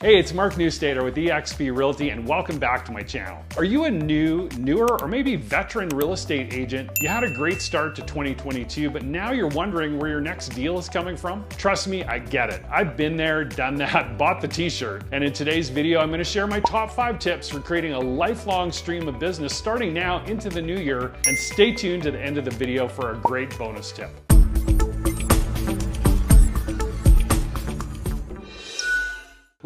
Hey, it's Mark Neustaedter with eXp Realty and welcome back to my channel. Are you a new, newer, or maybe veteran real estate agent? You had a great start to 2022, but now you're wondering where your next deal is coming from? Trust me, I get it. I've been there, done that, bought the t-shirt. And in today's video, I'm gonna share my top five tips for creating a lifelong stream of business starting now into the new year. And stay tuned to the end of the video for a great bonus tip.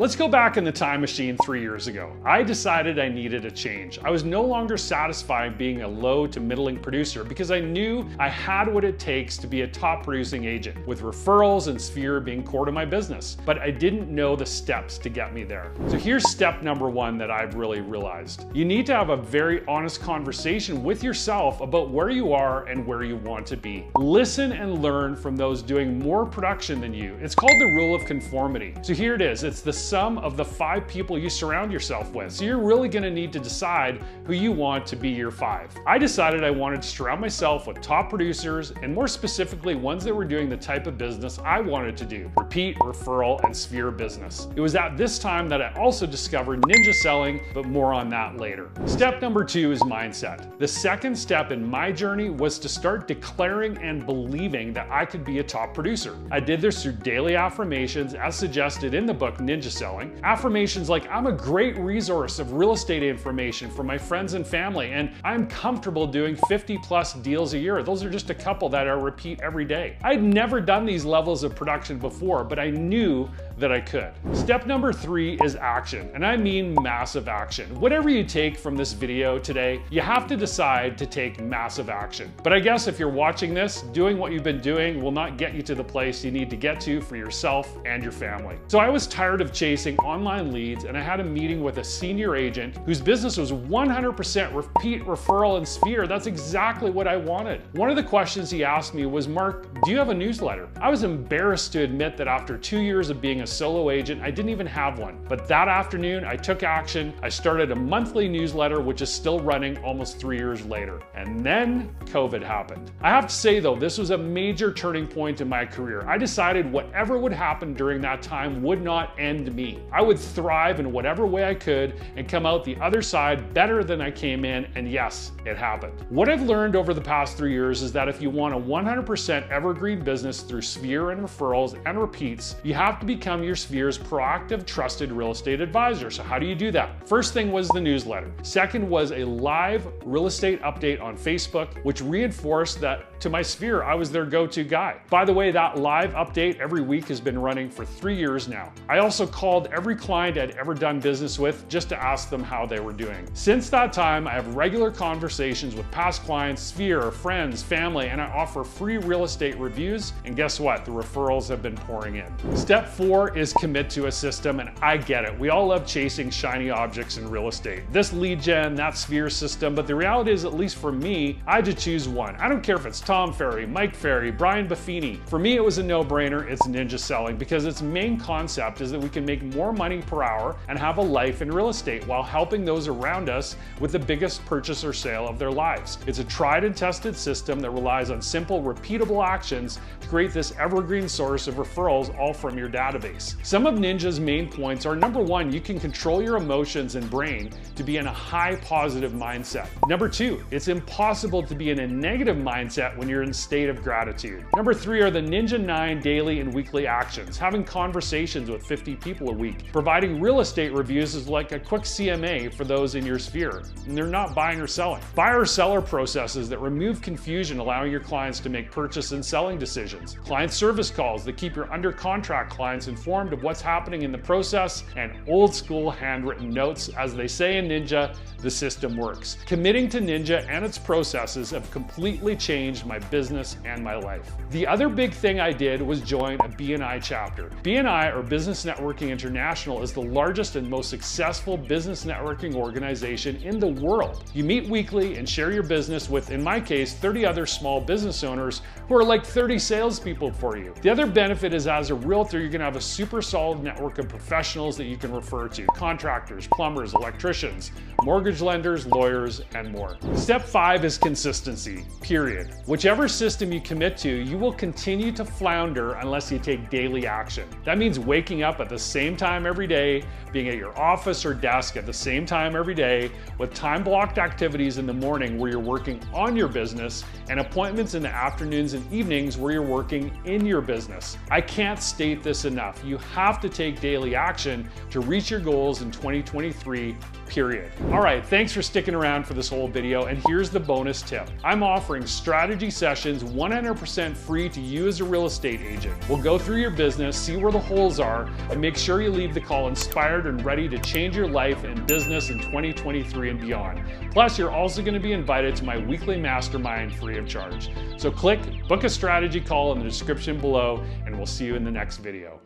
Let's go back in the time machine three years ago. I decided I needed a change. I was no longer satisfied being a low to middling producer because I knew I had what it takes to be a top producing agent, with referrals and Sphere being core to my business. But I didn't know the steps to get me there. So here's step number one that I've really realized. You need to have a very honest conversation with yourself about where you are and where you want to be. Listen and learn from those doing more production than you. It's called the rule of conformity. So here it is. It's the sum of the five people you surround yourself with. So you're really gonna need to decide who you want to be your five. I decided I wanted to surround myself with top producers and more specifically ones that were doing the type of business I wanted to do, repeat, referral, and sphere business. It was at this time that I also discovered ninja selling, but more on that later. Step number two is mindset. The second step in my journey was to start declaring and believing that I could be a top producer. I did this through daily affirmations as suggested in the book Ninja selling. Affirmations like, I'm a great resource of real estate information for my friends and family, and I'm comfortable doing 50 plus deals a year. Those are just a couple that I repeat every day. I'd never done these levels of production before, but I knew that I could. Step number three is action, and I mean massive action. Whatever you take from this video today, you have to decide to take massive action. But I guess if you're watching this, doing what you've been doing will not get you to the place you need to get to for yourself and your family. So I was tired of chasing online leads, and I had a meeting with a senior agent whose business was 100% repeat, referral, and sphere. That's exactly what I wanted. One of the questions he asked me was, Mark, do you have a newsletter? I was embarrassed to admit that after two years of being a solo agent, I didn't even have one. But that afternoon, I took action. I started a monthly newsletter, which is still running almost three years later. And then COVID happened. I have to say though, this was a major turning point in my career. I decided whatever would happen during that time would not end me. I would thrive in whatever way I could and come out the other side better than I came in. And yes, it happened. What I've learned over the past three years is that if you want a 100% evergreen business through Sphere and referrals and repeats, you have to become your Sphere's proactive, trusted real estate advisor. So how do you do that? First thing was the newsletter. Second was a live real estate update on Facebook, which reinforced that to my Sphere, I was their go-to guy. By the way, that live update every week has been running for three years now. I also called every client I'd ever done business with just to ask them how they were doing. Since that time, I have regular conversations with past clients, Sphere, friends, family, and I offer free real estate reviews. And guess what? The referrals have been pouring in. Step four is commit to a system, and I get it. We all love chasing shiny objects in real estate. This lead gen, that sphere system, but the reality is, at least for me, I had to choose one. I don't care if it's Tom Ferry, Mike Ferry, Brian Buffini. For me, it was a no-brainer. It's ninja selling because its main concept is that we can make more money per hour and have a life in real estate while helping those around us with the biggest purchase or sale of their lives. It's a tried and tested system that relies on simple, repeatable actions to create this evergreen source of referrals all from your database. Some of Ninja's main points are number one, you can control your emotions and brain to be in a high positive mindset. Number two, it's impossible to be in a negative mindset when you're in state of gratitude. Number three are the Ninja 9 daily and weekly actions, having conversations with 50 people a week. Providing real estate reviews is like a quick CMA for those in your sphere, and they're not buying or selling. Buyer seller processes that remove confusion, allowing your clients to make purchase and selling decisions. Client service calls that keep your under contract clients informed informed of what's happening in the process, and old school handwritten notes. As they say in Ninja, the system works. Committing to Ninja and its processes have completely changed my business and my life. The other big thing I did was join a BNI chapter. BNI, or Business Networking International, is the largest and most successful business networking organization in the world. You meet weekly and share your business with, in my case, 30 other small business owners who are like 30 salespeople for you. The other benefit is as a realtor, you're gonna have a super solid network of professionals that you can refer to contractors, plumbers, electricians, mortgage lenders, lawyers, and more. Step five is consistency, period. Whichever system you commit to, you will continue to flounder unless you take daily action. That means waking up at the same same time every day, being at your office or desk at the same time every day, with time blocked activities in the morning where you're working on your business, and appointments in the afternoons and evenings where you're working in your business. I can't state this enough. You have to take daily action to reach your goals in 2023 period. All right, thanks for sticking around for this whole video, and here's the bonus tip. I'm offering strategy sessions 100% free to you as a real estate agent. We'll go through your business, see where the holes are, and make sure you leave the call inspired and ready to change your life and business in 2023 and beyond. Plus, you're also gonna be invited to my weekly mastermind free of charge. So click book a strategy call in the description below, and we'll see you in the next video.